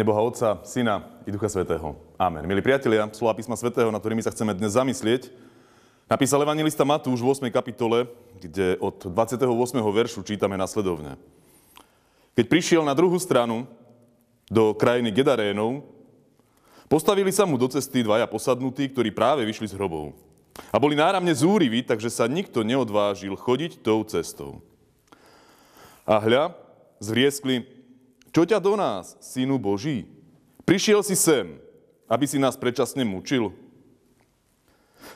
Mene Boha Otca, Syna i Ducha Svetého. Amen. Milí priatelia, slova písma Svetého, na ktorými sa chceme dnes zamyslieť, napísal evangelista Matúš v 8. kapitole, kde od 28. veršu čítame nasledovne. Keď prišiel na druhú stranu do krajiny Gedarénov, postavili sa mu do cesty dvaja posadnutí, ktorí práve vyšli z hrobov. A boli náramne zúriví, takže sa nikto neodvážil chodiť tou cestou. A hľa, zvrieskli, čo ťa do nás, synu Boží? Prišiel si sem, aby si nás predčasne mučil?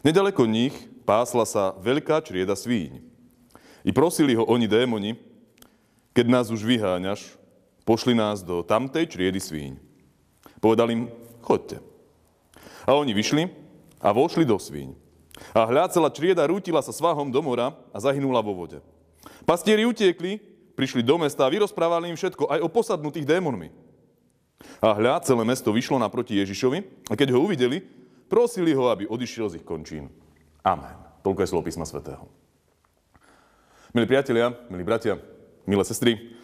Nedaleko nich pásla sa veľká črieda svíň. I prosili ho oni démoni, keď nás už vyháňaš, pošli nás do tamtej čriedy svíň. Povedal im, chodte. A oni vyšli a vošli do svíň. A hľa celá črieda rútila sa svahom do mora a zahynula vo vode. Pastieri utiekli prišli do mesta a vyrozprávali im všetko, aj o posadnutých démonmi. A hľa, celé mesto vyšlo naproti Ježišovi a keď ho uvideli, prosili ho, aby odišiel z ich končín. Amen. Toľko je slovo písma svätého. Milí priatelia, milí bratia, milé sestry,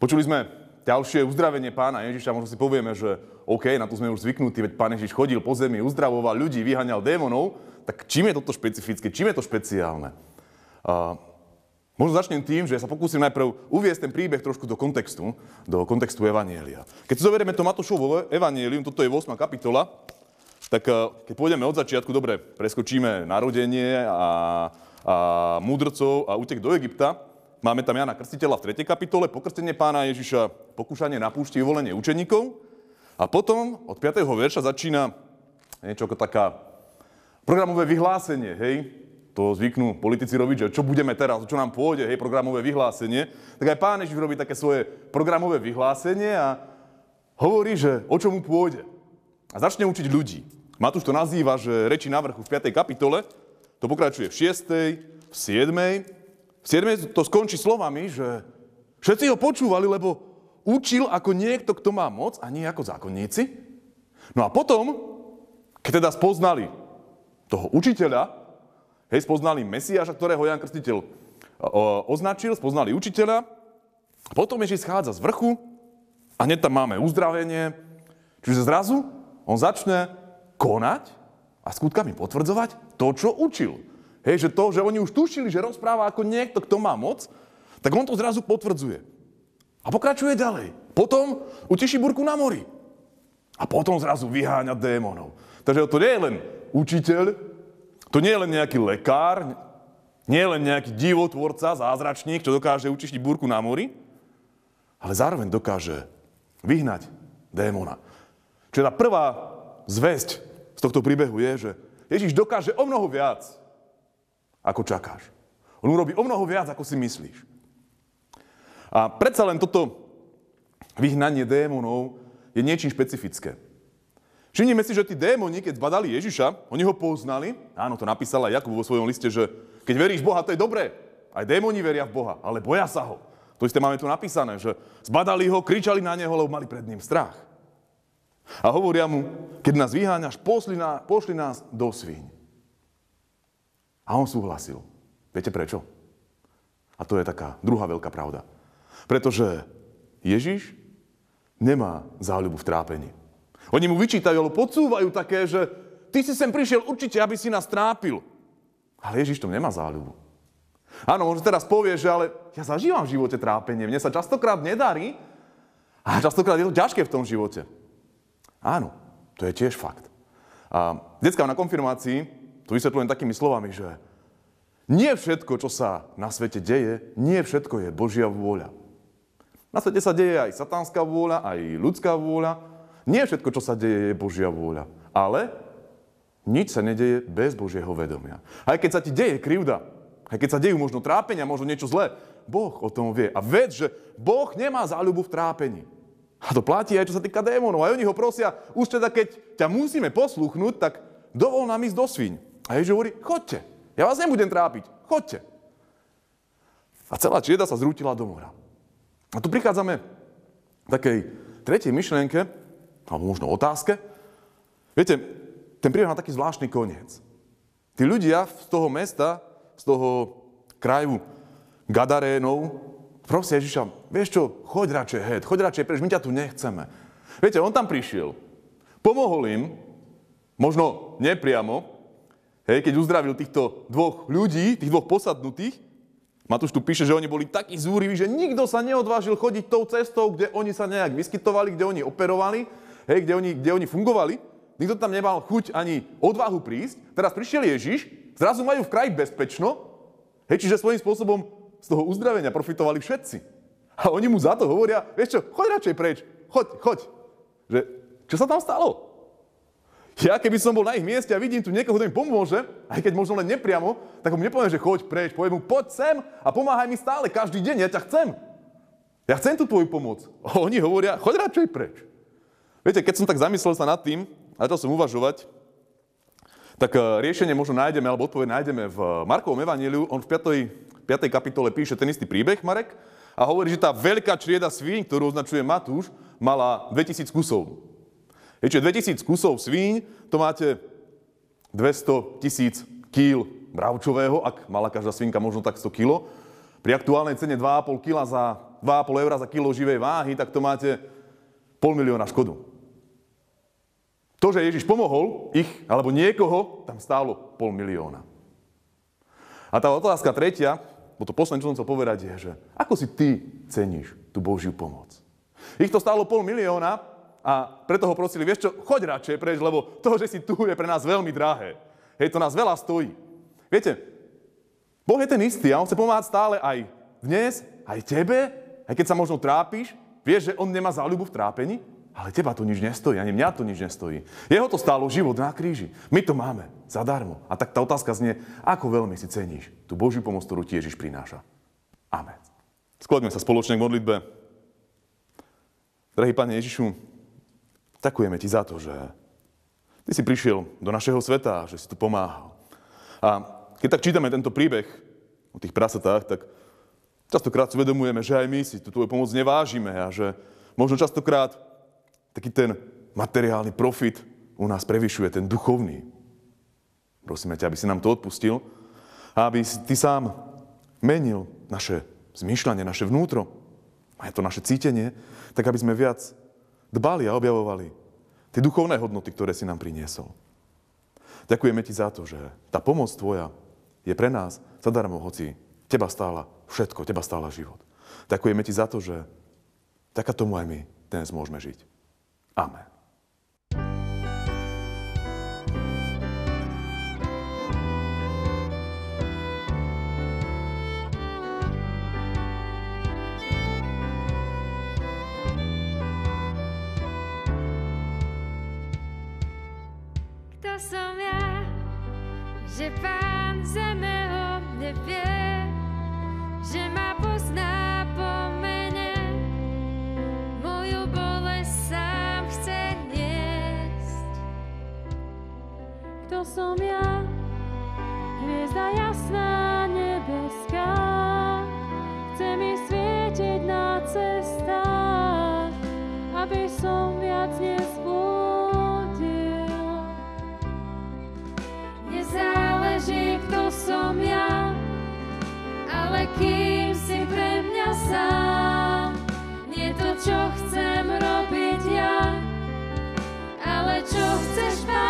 počuli sme ďalšie uzdravenie pána Ježiša. Možno si povieme, že OK, na to sme už zvyknutí, veď pán Ježiš chodil po zemi, uzdravoval ľudí, vyhaňal démonov. Tak čím je toto špecifické, čím je to špeciálne? Možno začnem tým, že sa pokúsim najprv uviesť ten príbeh trošku do kontextu, do kontextu Evanielia. Keď si zoberieme to Matúšovo Evanielium, toto je 8. kapitola, tak eh, keď pôjdeme od začiatku, dobre, preskočíme narodenie a, a múdrcov a útek do Egypta, máme tam Jana Krstiteľa v 3. kapitole, pokrstenie pána Ježiša, pokúšanie na púšti, volenie učeníkov. A potom od 5. verša začína niečo ako taká programové vyhlásenie, hej, to zvyknú politici robiť, že čo budeme teraz, čo nám pôjde, hej, programové vyhlásenie, tak aj pán Ježiš robí také svoje programové vyhlásenie a hovorí, že o čo mu pôjde. A začne učiť ľudí. Matúš to nazýva, že reči na vrchu v 5. kapitole, to pokračuje v 6., v 7. V 7. to skončí slovami, že všetci ho počúvali, lebo učil ako niekto, kto má moc a nie ako zákonníci. No a potom, keď teda spoznali toho učiteľa, Hej, spoznali Mesiáša, ktorého Jan Krstiteľ označil, spoznali učiteľa. Potom Ježiš schádza z vrchu a hneď tam máme uzdravenie. Čiže zrazu on začne konať a skutkami potvrdzovať to, čo učil. Hej, že to, že oni už tušili, že rozpráva ako niekto, kto má moc, tak on to zrazu potvrdzuje. A pokračuje ďalej. Potom uteší burku na mori. A potom zrazu vyháňa démonov. Takže to nie je len učiteľ, to nie je len nejaký lekár, nie je len nejaký divotvorca, zázračník, čo dokáže učistiť búrku na mori, ale zároveň dokáže vyhnať démona. Čiže tá prvá zväzť z tohto príbehu je, že Ježiš dokáže o mnoho viac, ako čakáš. On urobí o mnoho viac, ako si myslíš. A predsa len toto vyhnanie démonov je niečím špecifické. Všimnime si, že tí démoni, keď zbadali Ježiša, oni ho poznali. Áno, to napísala Jakub vo svojom liste, že keď veríš Boha, to je dobré. Aj démoni veria v Boha, ale boja sa ho. To isté máme tu napísané, že zbadali ho, kričali na neho, lebo mali pred ním strach. A hovoria mu, keď nás vyháňaš, pošli, na, pošli nás do svíň. A on súhlasil. Viete prečo? A to je taká druhá veľká pravda. Pretože Ježiš nemá záľubu v trápení. Oni mu vyčítajú, alebo podsúvajú také, že ty si sem prišiel určite, aby si nás trápil. Ale Ježiš to nemá záľubu. Áno, možno teraz povie, že ale ja zažívam v živote trápenie, mne sa častokrát nedarí a častokrát je to ťažké v tom živote. Áno, to je tiež fakt. A detská na konfirmácii to vysvetľujem takými slovami, že nie všetko, čo sa na svete deje, nie všetko je Božia vôľa. Na svete sa deje aj satánska vôľa, aj ľudská vôľa, nie všetko, čo sa deje, je Božia vôľa. Ale nič sa nedeje bez Božieho vedomia. Aj keď sa ti deje krivda, aj keď sa dejú možno trápenia, možno niečo zlé, Boh o tom vie. A ved, že Boh nemá záľubu v trápení. A to platí aj čo sa týka démonov. Aj oni ho prosia, už teda keď ťa musíme posluchnúť, tak dovol nám ísť do svíň. A Ježiš hovorí, chodte, ja vás nebudem trápiť, chodte. A celá čieda sa zrútila do mora. A tu prichádzame k takej tretej myšlienke, alebo možno otázke. Viete, ten príbeh má taký zvláštny koniec. Tí ľudia z toho mesta, z toho kraju Gadarénov, prosia Ježiša, vieš čo, choď radšej head, choď radšej preč, my ťa tu nechceme. Viete, on tam prišiel, pomohol im, možno nepriamo, hej, keď uzdravil týchto dvoch ľudí, tých dvoch posadnutých, Matúš tu píše, že oni boli takí zúriví, že nikto sa neodvážil chodiť tou cestou, kde oni sa nejak vyskytovali, kde oni operovali, hej, kde, oni, kde oni fungovali. Nikto tam nemal chuť ani odvahu prísť. Teraz prišiel Ježiš, zrazu majú v kraji bezpečno, hej, čiže svojím spôsobom z toho uzdravenia profitovali všetci. A oni mu za to hovoria, vieš čo, choď radšej preč, choď, choď. Že, čo sa tam stalo? Ja keby som bol na ich mieste a vidím tu niekoho, kto mi pomôže, aj keď možno len nepriamo, tak mu nepoviem, že choď preč, poviem mu, poď sem a pomáhaj mi stále, každý deň, ja ťa chcem. Ja chcem tú tvoju pomoc. A oni hovoria, choď radšej preč. Viete, keď som tak zamyslel sa nad tým, a začal som uvažovať, tak eh, riešenie možno nájdeme, alebo odpoveď nájdeme v Markovom evaníliu. On v 5. 5. kapitole píše ten istý príbeh, Marek, a hovorí, že tá veľká črieda svíň, ktorú označuje Matúš, mala 2000 kusov. Je, čiže 2000 kusov svíň, to máte 200 tisíc kýl bravčového, ak mala každá svinka možno tak 100 kg. Pri aktuálnej cene 2,5 kg za 2,5 eur za kilo živej váhy, tak to máte pol milióna škodu. To, že Ježiš pomohol ich, alebo niekoho, tam stálo pol milióna. A tá otázka tretia, bo to posledné, čo som chcel povedať, je, že ako si ty ceníš tú Božiu pomoc? Ich to stálo pol milióna, a preto ho prosili, vieš čo, choď radšej preč, lebo to, že si tu, je pre nás veľmi drahé. Hej, to nás veľa stojí. Viete, Boh je ten istý a On chce pomáhať stále aj dnes, aj tebe, aj keď sa možno trápiš. Vieš, že On nemá záľubu v trápení, ale teba to nič nestojí, ani mňa to nič nestojí. Jeho to stálo život na kríži. My to máme zadarmo. A tak tá otázka znie, ako veľmi si ceníš tú Božiu pomoc, ktorú ti Ježiš prináša. Amen. Skloďme sa spoločne k modlitbe. Drahý Pane Ježišu, Ďakujeme ti za to, že ty si prišiel do našeho sveta, že si tu pomáhal. A keď tak čítame tento príbeh o tých prasatách, tak častokrát si uvedomujeme, že aj my si tú tvoju pomoc nevážime a že možno častokrát taký ten materiálny profit u nás prevyšuje ten duchovný. Prosíme ťa, aby si nám to odpustil a aby si ty sám menil naše zmýšľanie, naše vnútro, aj to naše cítenie, tak aby sme viac dbali a objavovali tie duchovné hodnoty, ktoré si nám priniesol. Ďakujeme ti za to, že tá pomoc tvoja je pre nás zadarmo, hoci teba stála všetko, teba stála život. Ďakujeme ti za to, že taká tomu aj my dnes môžeme žiť. Amen. že pán zeme o mne vie, že ma pozná Kto som ja? Hviezda jasná, nebeská, chce mi svietiť na cestách, aby som viac nezbudil. záleží, kto som ja, ale kým si pre mňa sám. Nie to, čo chcem robiť ja, ale čo chceš, Pane,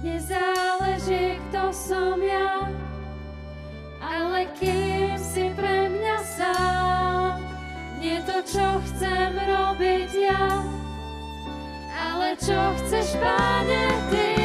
Nezáleží, kto som ja, ale kým si pre mňa sám. Nie to, čo chcem robiť ja, ale čo chceš, Pane, Ty.